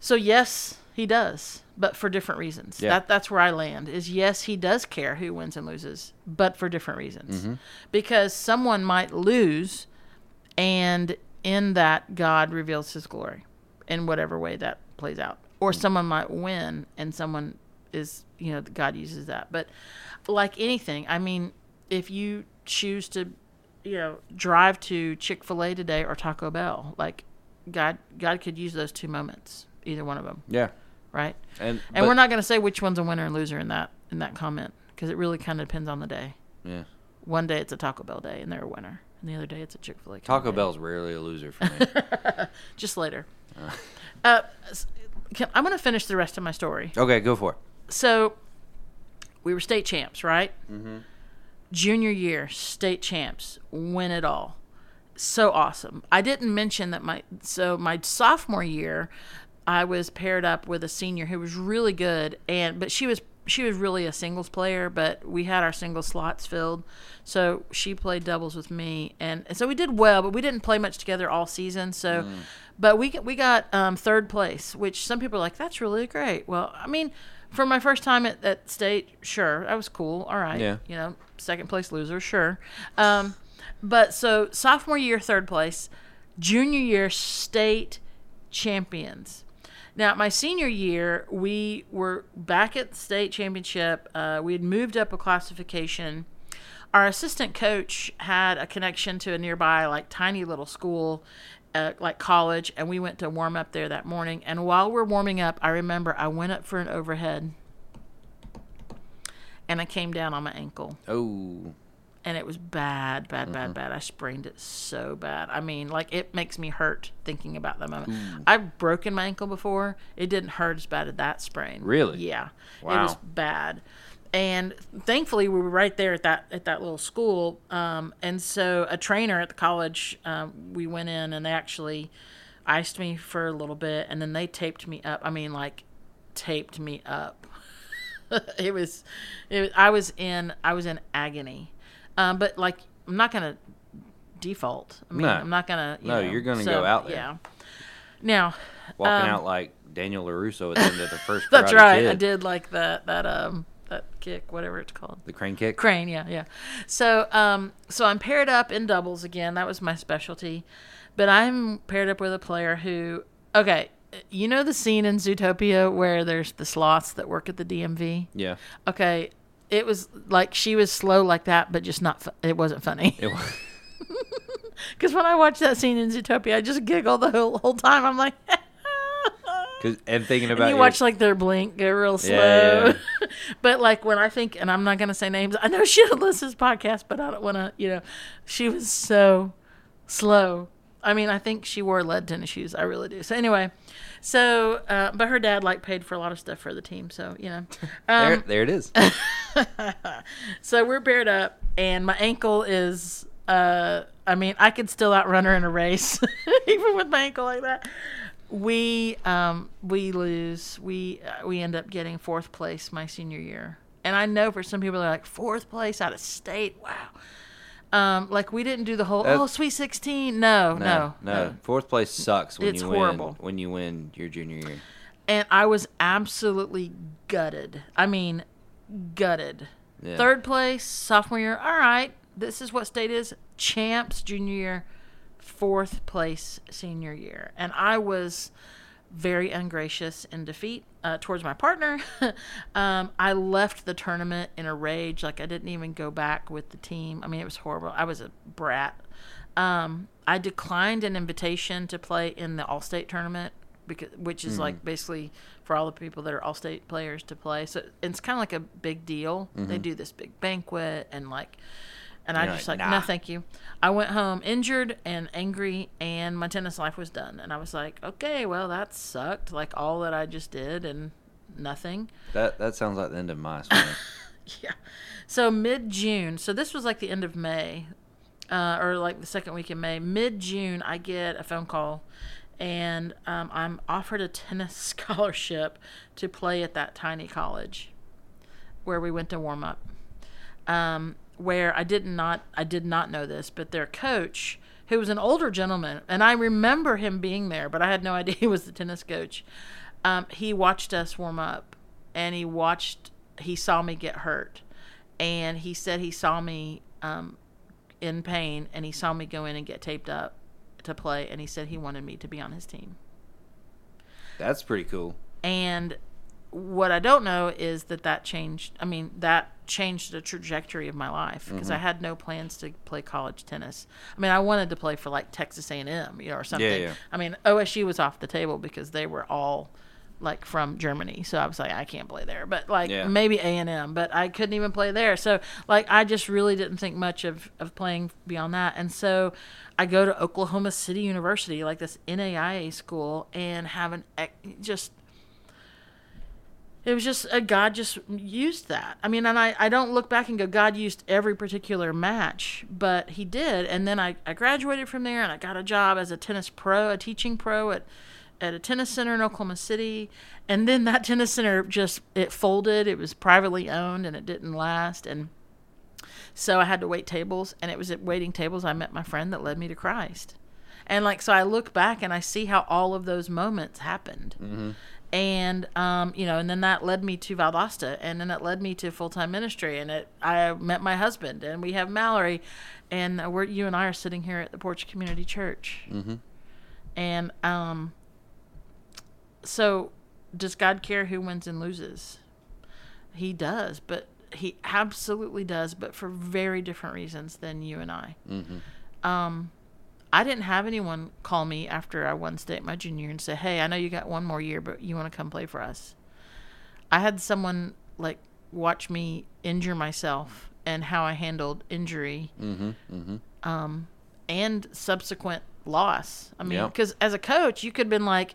so yes, he does, but for different reasons. Yeah. That that's where I land. Is yes, he does care who wins and loses, but for different reasons. Mm-hmm. Because someone might lose, and in that God reveals His glory, in whatever way that plays out. Or someone might win, and someone is you know God uses that. But like anything, I mean, if you choose to, you know, drive to Chick Fil A today or Taco Bell, like God, God could use those two moments, either one of them, Yeah. Right? And And but- we're not going to say which one's a winner and loser in that in that comment because it really kind of depends on the day. Yeah. One day it's a Taco Bell day and they're a winner, and the other day it's a Chick Fil A. Taco Bell's rarely a loser for me. Just later. Uh, s- can, I'm going to finish the rest of my story. okay, go for it. So, we were state champs, right? Mm-hmm. Junior year, state champs, win it all. So awesome. I didn't mention that my so my sophomore year, I was paired up with a senior who was really good, and but she was she was really a singles player, but we had our single slots filled, so she played doubles with me, and, and so we did well, but we didn't play much together all season. So, but we we got um, third place, which some people are like, that's really great. Well, I mean, for my first time at, at state, sure, that was cool. All right, Yeah. you know, second place loser, sure. Um, but so sophomore year, third place, junior year, state champions. Now, my senior year, we were back at the state championship. Uh, we had moved up a classification. Our assistant coach had a connection to a nearby, like, tiny little school, uh, like college, and we went to warm up there that morning. And while we're warming up, I remember I went up for an overhead and I came down on my ankle Oh. And it was bad, bad, bad, bad. I sprained it so bad. I mean, like it makes me hurt thinking about that moment. I've broken my ankle before. It didn't hurt as bad as that sprain. Really? Yeah. Wow. It was bad. And thankfully, we were right there at that at that little school. Um, and so, a trainer at the college, um, we went in and they actually iced me for a little bit, and then they taped me up. I mean, like taped me up. it was, it was, I was in I was in agony. Um, but like I'm not gonna default. I mean, No. I'm not gonna. You No, know, you're gonna so, go out there. Yeah. Now, Walking Um, out like Daniel LaRusso at the end of the first. that's right. I did like that. That um, that kick, whatever it's called. the crane kick. Crane, yeah, yeah. So, um, so I'm paired up in doubles again. That was my specialty, but I'm paired up with a player who, okay, you know the scene in Zootopia where there's the sloths that work at the DMV. Yeah, Okay, it was like she was slow like that, but just not. Fu- it wasn't funny it was. because when I watched that scene in Zootopia, I just giggled the whole, whole time. I'm like. 'Cause- and thinking And about you your- watch like their blink go real slow. Yeah, but like when I think, and I'm not gonna say names. I know she listens to this podcast, but I don't want to. You know, she was so slow. I mean, I think she wore lead tennis shoes. I really do. So anyway, so uh, but her dad like paid for a lot of stuff for the team. So you know, there, um, there it is. so we're paired up, and my ankle is. Uh, I mean, I could still outrun her in a race, even with my ankle like that. We um we lose. We uh, we end up getting fourth place my senior year, and I know for some people they're like fourth place out of state. Wow. Um, like we didn't do the whole That's- oh sweet sixteen. No, no, no, no. Fourth place sucks when It's you horrible. win. When you win your junior year. And I was absolutely gutted. I mean, gutted. Yeah. Third place, sophomore year. All right, this is what state is. Champs, junior year. Fourth place, senior year. And I was very ungracious in defeat uh, towards my partner. um, I left the tournament in a rage. Like, I didn't even go back with the team. I mean, it was horrible. I was a brat. Um, I declined an invitation to play in the All State tournament, because, which is like basically for all the people that are All State players to play. So it's kind of like a big deal. They do this big banquet and like, and I You're just like, like, "Nah." no, thank you. I went home injured and angry, and my tennis life was done. And I was like, okay, well, that sucked. Like all that I just did and nothing. That that sounds like the end of my story. Yeah. So mid June. So this was like the end of May, uh, or like the second week in May. Mid June, I get a phone call, and um, I'm offered a tennis scholarship to play at that tiny college, where we went to warm up. Um, where I did not, I did not know this, but their coach, who was an older gentleman, and I remember him being there, but I had no idea he was the tennis coach. Um, he watched us warm up, and he watched, he saw me get hurt, and he said he saw me um, in pain, and he saw me go in and get taped up to play, and he said he wanted me to be on his team. That's pretty cool. And what I don't know is that that changed. I mean, that changed the trajectory of my life because I mm-hmm. had no plans to play college tennis. I mean, I wanted to play for like Texas A&M, you know, or something. yeah. I mean, OSU was off the table because they were all like from Germany, so I was like, I can't play there. But like Yeah. maybe A&M, but I couldn't even play there. So like, I just really didn't think much of of playing beyond that, and so. I go to Oklahoma City University, like this NAIA school, and have an just it was just uh, God just used that. I mean, and I, I don't look back and go, God used every particular match, but He did. And then I, I graduated from there and I got a job as a tennis pro, a teaching pro at, at a tennis center in Oklahoma City. And then that tennis center just, it folded. It was privately owned and it didn't last. And so I had to wait tables. And it was at waiting tables I met my friend that led me to Christ. And like, so I look back and I see how all of those moments happened and um, you know, and then that led me to Valdosta, and then it led me to full time ministry, and it I met my husband, and we have Mallory, and we're you and I are sitting here at the Porch Community Church, Mm-hmm. and um, so does God care who wins and loses? He does, but he absolutely does, but for very different reasons than you and I. Mm-hmm. Um, I didn't have anyone call me after I won state my junior year and say, "Hey, I know you got one more year, but you want to come play for us." I had someone like watch me injure myself and how I handled injury Mm-hmm. Mm-hmm. um, and subsequent loss. I mean, Yeah. because as a coach, you could have been like,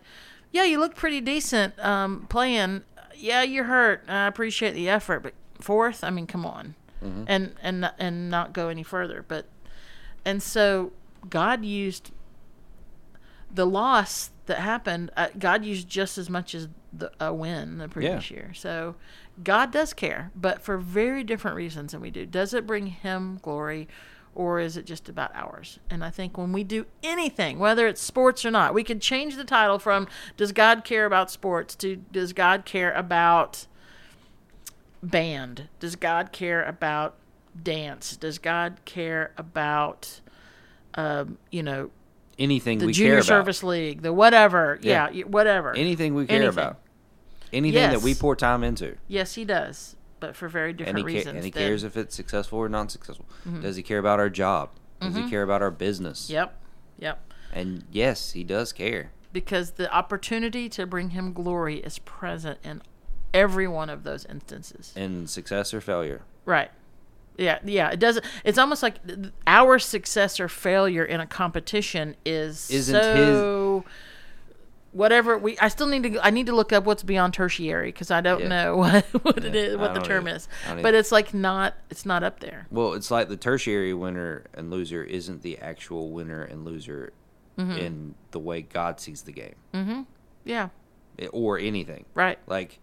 "Yeah, you look pretty decent um, playing. Yeah, you're hurt. I appreciate the effort, but fourth, I mean, come on." Mhm. and and and not go any further. But and so God used the loss that happened. Uh, God used just as much as the a win the previous year. So God does care, but for very different reasons than we do. Does it bring Him glory, or is it just about ours? And I think when we do anything, whether it's sports or not, we could change the title from Does God care about sports to Does God care about band? Does God care about dance? Does God care about, um, you know, Anything the we junior care about. service league, the whatever? Yeah, Yeah. whatever. Anything we care Anything. about. Anything that we pour time into. Yes, he does, but for very And different ca- reasons. and he cares if it's successful or non successful. Does he care about our job? Does he care about our business? Yep, yep. And yes, he does care. Because the opportunity to bring him glory is present in every one of those instances. In success or failure. Right. Yeah, yeah. It doesn't. It's almost like our success or failure in a competition is Isn't so. Whatever we, I still need to. I need to look up what's beyond tertiary because I don't Yeah. know what what Yeah, is, I what the term either. is. But it's like not. It's not up there. Well, it's like the tertiary winner and loser isn't the actual winner and loser Mm-hmm. in the way God sees the game Yeah. It- or anything. Right. Like,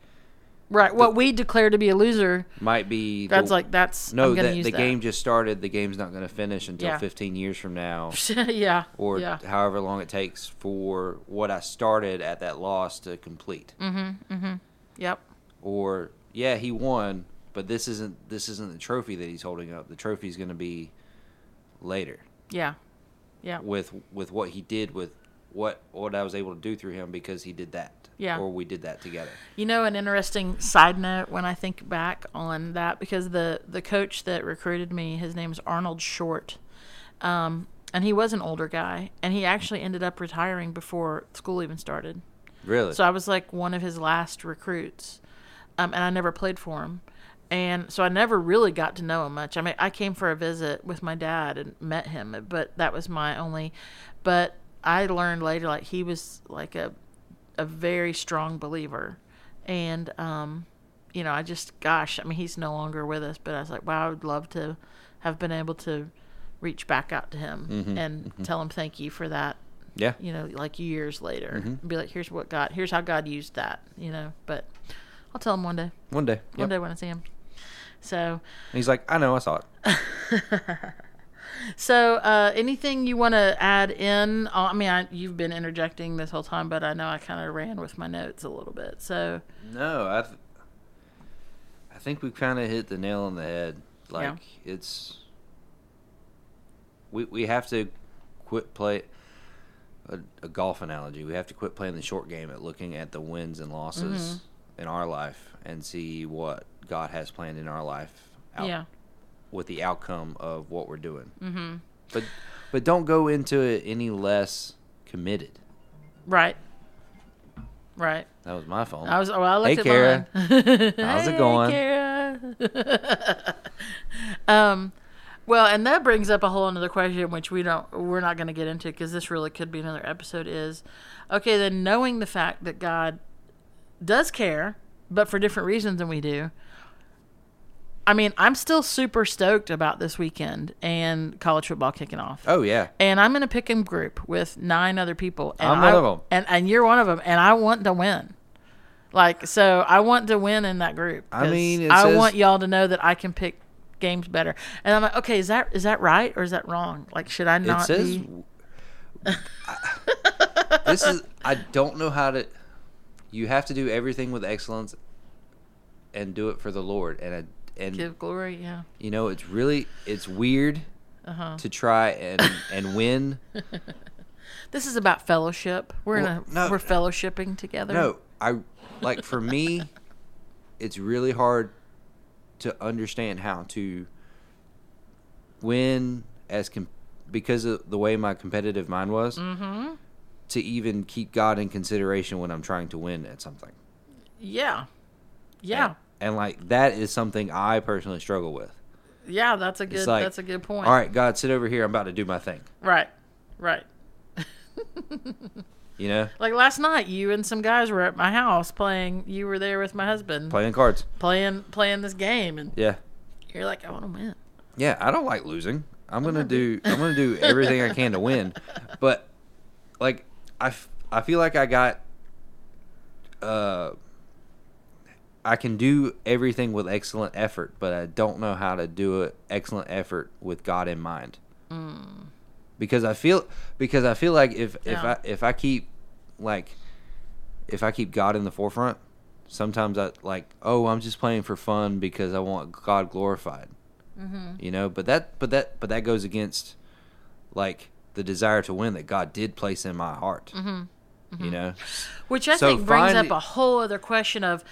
Right. What we declare to be a loser. might be. That's the, like that's. No, that use the that. game just started. The game's not going to finish until Yeah. 15 years from now, yeah. or yeah. however long it takes for what I started at that loss to complete. Mhm. Mhm. Yep. Or yeah, he won, but this isn't this isn't the trophy that he's holding up. The trophy's going to be later Yeah. Yeah. with with what he did with what what I was able to do through him because he did that. Yeah. Or we did that together. You know, an interesting side note when I think back on that, because the the coach that recruited me, his name's Arnold Short, um, and he was an older guy, and he actually ended up retiring before school even started. Really? So I was like one of his last recruits, um, and I never played for him, and so I never really got to know him much. I mean, I came for a visit with my dad and met him, but that was my only. But I learned later, like he was like a a very strong believer, and um, you know, I just gosh, I mean, he's no longer with us, but I was like, wow, I would love to have been able to reach back out to him mm-hmm, and mm-hmm. tell him thank you for that yeah. you know, like years later, and be like, here's what God, here's how God used that, you know. But I'll tell him one day, One day. one Yep. day when I see him. So, And he's like, I know, I saw it. so uh, anything you want to add in? Uh, I mean, I, you've been interjecting this whole time, but I know I kind of ran with my notes a little bit. So, No, I, th- I think we kind of hit the nail on the head. Like Yeah. it's, we we have to quit play. A, a golf analogy: we have to quit playing the short game at looking at the wins and losses Mm-hmm. in our life and see what God has planned in our life. Out, yeah, with the outcome of what we're doing. Mm-hmm. But but don't go into it any less committed. right, right. That was my phone. I was. Well, I looked Hey, at Kara. mine. How's it Hey, going? Kara. um, well, and that brings up a whole another question, which we don't. We're not going to get into because this really could be another episode. Is okay. Then knowing the fact that God does care, but for different reasons than we do. I mean, I'm still super stoked about this weekend and college football kicking off oh yeah, and I'm in a pick 'em group with nine other people. And I'm I, one of 'em. and and you're one of them, and I want to win. Like so, I want to win in that group. I mean, it I says- want y'all to know that I can pick games better. And I'm like, okay, is that is that right or is that wrong? Like, should I it not says. be? this is. I don't know how to. You have to do everything with excellence, and do it for the Lord. And I, and Give glory, yeah. you know, it's really it's weird Uh-huh. to try and and win. This is about fellowship. We're in a no. we're fellowshipping together. No, I like for me, it's really hard to understand how to win as com- because of the way my competitive mind was. Mm-hmm. To even keep God in consideration when I'm trying to win at something. Yeah. Yeah. And, like that is something I personally struggle with. Yeah, that's a good like, that's a good point. All right, God, sit over here. I'm about to do my thing. Right. Right. You know, Like last night, you and some guys were at my house playing. You were there with my husband playing cards. playing playing this game, and Yeah, you're like, I want to win. yeah. I don't like losing. I'm gonna do. I'm gonna do everything I can to win. But like, I, f- I feel like I got. Uh, I can do everything with excellent effort, but I don't know how to do an excellent effort with God in mind. Mm. Because I feel because I feel like if if I if I keep like if I keep God in the forefront, sometimes I like oh I'm just playing for fun because I want God glorified. Mm-hmm. You know, but that but that but that goes against like the desire to win that God did place in my heart. Mm-hmm. You mm-hmm. know, Which I So think brings up a whole other question of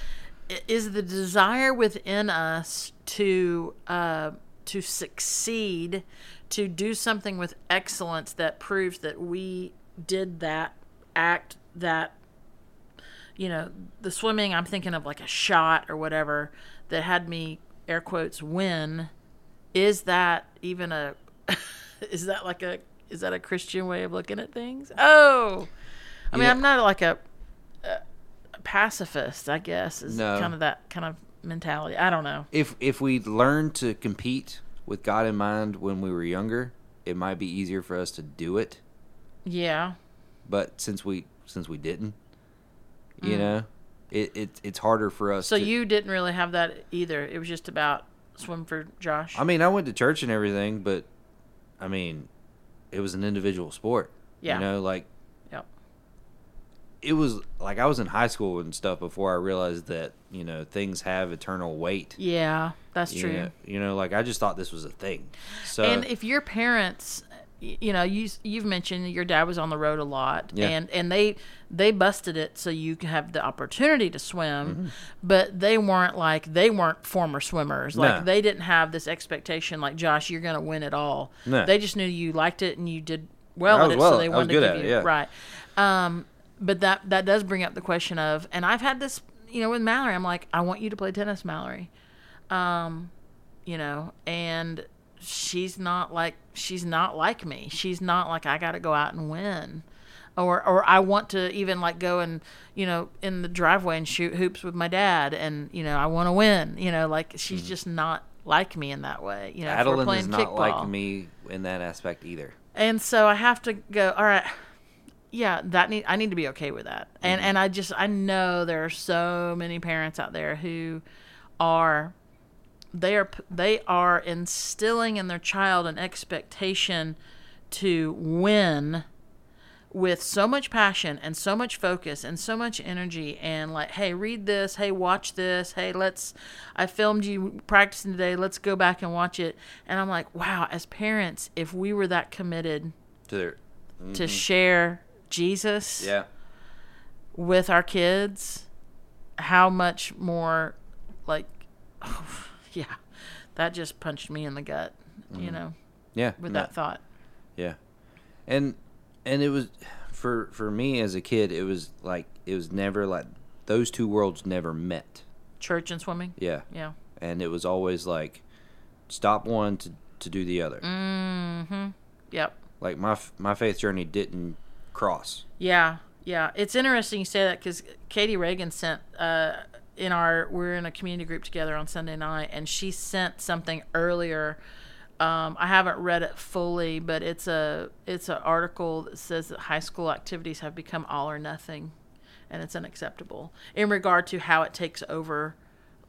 is the desire within us to uh, to succeed, to do something with excellence that proves that we did that act that you know the swimming i'm thinking of like a shot or whatever that had me air quotes win. Is that even a is that like a is that a christian way of looking at things? Oh! I mean Yeah. i'm not like a, a pacifist i guess is No. kind of that kind of mentality i don't know if if we learned to compete with God in mind when we were younger, it might be easier for us to do it. yeah But since we since we didn't, you know, it, it it's harder for us. Mm. so to, you didn't really have that either it was just about swim for josh I mean, I went to church and everything, but I mean, it was an individual sport. Yeah. You know, like it was like I was in high school and stuff before I realized that you know things have eternal weight. yeah that's You true know, you know, like I just thought this was a thing. So and if your parents you know you you've mentioned your dad was on the road a lot Yeah. and and they they busted it so you have the opportunity to swim Mm-hmm. but they weren't like they weren't former swimmers like No. they didn't have this expectation like Josh you're going to win it all No. they just knew you liked it and you did well at it well- so they wanted to give you yeah. right um but that that does bring up the question of and I've had this you know with Mallory I'm like I want you to play tennis Mallory um you know and she's not like she's not like me she's not like i gotta go out and win or or i want to even like go and you know in the driveway and shoot hoops with my dad and you know i want to win you know like she's just not like me in that way you know. Adeline is not kickball like me in that aspect either. and so I have to go. All right, yeah, that need I need to be okay with that. And mm-hmm. and I just I know there are so many parents out there who are they are they are instilling in their child an expectation to win with so much passion and so much focus and so much energy and like hey read this. Hey watch this. Hey let's i filmed you practicing today. Let's go back and watch it. And i'm like wow as parents if we were that committed To their, to mm-hmm. share jesus yeah, with our kids how much more like yeah that just punched me in the gut you know yeah, with no, that thought. Yeah, and and it was for for me as a kid, it was like it was never like those two worlds never met. church and swimming? Yeah, yeah. And it was always like stop one to to do the other. mm-hmm. Yep. Like my my faith journey didn't cross. Yeah, yeah. It's interesting you say that because Katie Reagan sent uh, in our we're in a community group together on Sunday night, and she sent something earlier. Um, I haven't read it fully, but it's a it's an article that says that high school activities have become all or nothing, and it's unacceptable in regard to how it takes over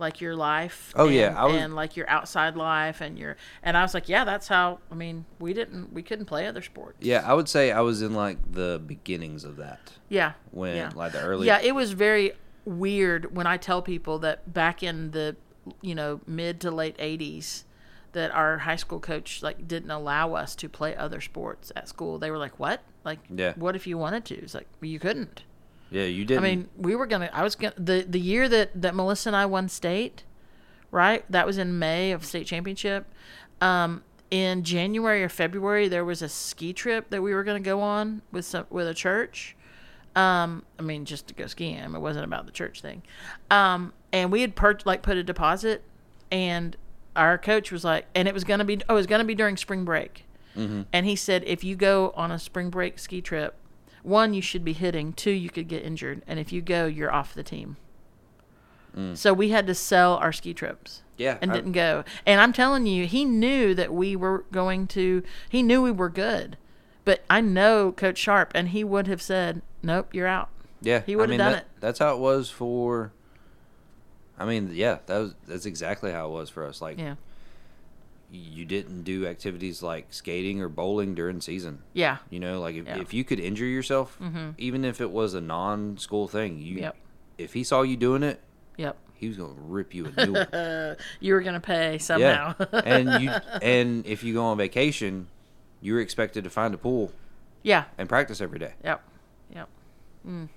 like your life. Oh, and, yeah, was- and like your outside life and your and I was like, yeah, that's how. I mean, we didn't we couldn't play other sports. Yeah, I would say I was in like the beginnings of that Yeah. when yeah. like the early Yeah, it was very weird when I tell people that back in the you know mid to late 80s that our high school coach like didn't allow us to play other sports at school. They were like, "What? Like Yeah. what if you wanted to?" It's like, well, "You couldn't." Yeah you didn't. mean, we were going to I was going to the the year that that Melissa and I won state, right? That was in May of state championship. Um in January or February there was a ski trip that we were going to go on with some with a church. Um, I mean, just to go skiing. It wasn't about the church thing. Um, and we had per- like put a deposit, and our coach was like, and it was gonna be oh, it was gonna be during spring break, and he said if you go on a spring break ski trip, one you should be hitting, two you could get injured, and if you go, you're off the team. Mm. So we had to sell our ski trips yeah, and I- didn't go. And I'm telling you, he knew that we were going to. He knew we were good, but I know Coach Sharp, and he would have said, "Nope, you're out." Yeah, He would've I mean, done that- it. That's how it was for. I mean, yeah, that was that's exactly how it was for us. Like, Yeah. You didn't do activities like skating or bowling during season. Yeah. You know, like if, Yeah. if you could injure yourself, Mhm. even if it was a non-school thing, you Yep. if he saw you doing it, Yep. he was gonna rip you a new one. You were gonna pay somehow. Yeah, and you and if you go on vacation, you're expected to find a pool yeah. and practice every day. Yep. Yep. Mm.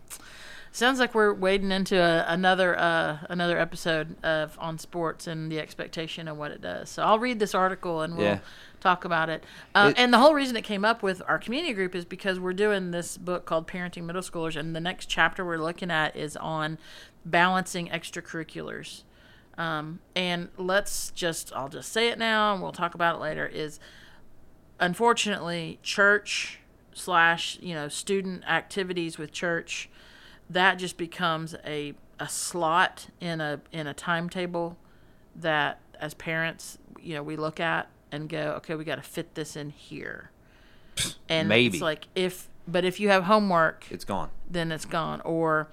Sounds like we're wading into a, another uh, another episode of on sports and the expectation of what it does. So I'll read this article and we'll Yeah. talk about it. Uh, It- and the whole reason it came up with our community group is because we're doing this book called Parenting Middle Schoolers, and the next chapter we're looking at is on balancing extracurriculars. Um, and let's just I'll just say it now and we'll talk about it later. Is unfortunately church slash you know student activities with church that just becomes a a slot in a in a timetable that as parents you know we look at and go okay we got to fit this in here and Maybe. it's like if but if you have homework It's gone. then it's gone or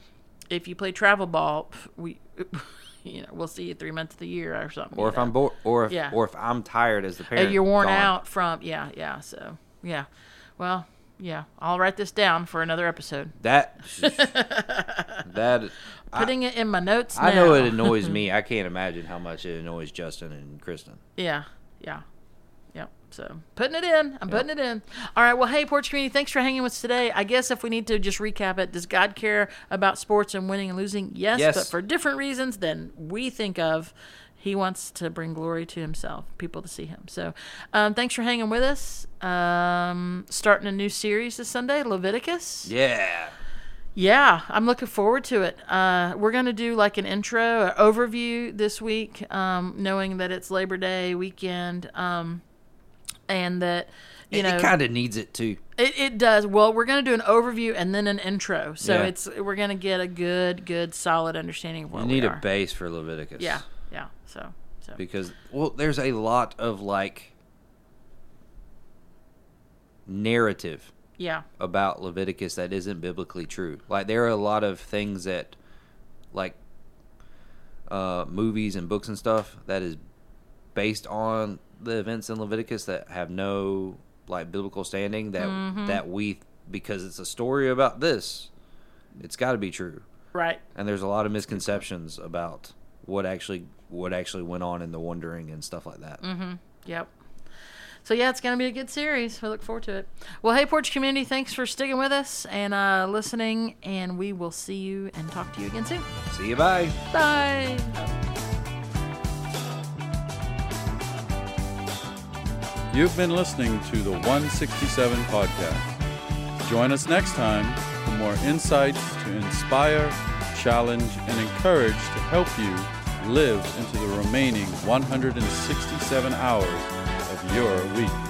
if you play travel ball we you know we'll see you three months of the year or something Or if know. I'm bored, or if Yeah. or if I'm tired as the parent, you're worn gone. out from yeah yeah so yeah well yeah i'll write this down for another episode That that I, putting it in my notes I know it annoys me. I can't imagine how much it annoys Justin and Kristen. yeah yeah yeah so putting it in i'm putting it in all right well hey porch community thanks for hanging with us today i guess if we need to just recap it does god care about sports and winning and losing yes, Yes. but for different reasons than we think of he wants to bring glory to himself people to see him so um, thanks for hanging with us um, starting a new series this sunday leviticus Yeah. Yeah, I'm looking forward to it. Uh, we're going to do like an intro, an overview this week, um, knowing that it's Labor Day weekend, um, and that you it, know kind of needs it too. it, it does. Well, we're going to do an overview and then an intro, so Yeah. it's we're going to get a good, good, solid understanding of You we need a base for Leviticus. Yeah, yeah. So, so Because well, there's a lot of like narrative yeah, about Leviticus that isn't biblically true. Like there are a lot of things that like uh movies and books and stuff that is based on the events in Leviticus that have no like biblical standing that Mm-hmm. that we because it's a story about this it's got to be true. right. And there's a lot of misconceptions about what actually what actually went on in the wondering and stuff like that. Mm-hmm. Yep. So yeah, it's gonna be a good series. We look forward to it. Well, hey, Porch community, thanks for sticking with us and uh, listening, and we will see you and talk to you again soon. See you bye. Bye. You've been listening to the 167 podcast. Join us next time for more insights to inspire, challenge, and encourage to help you live into the remaining 167 hours of your week.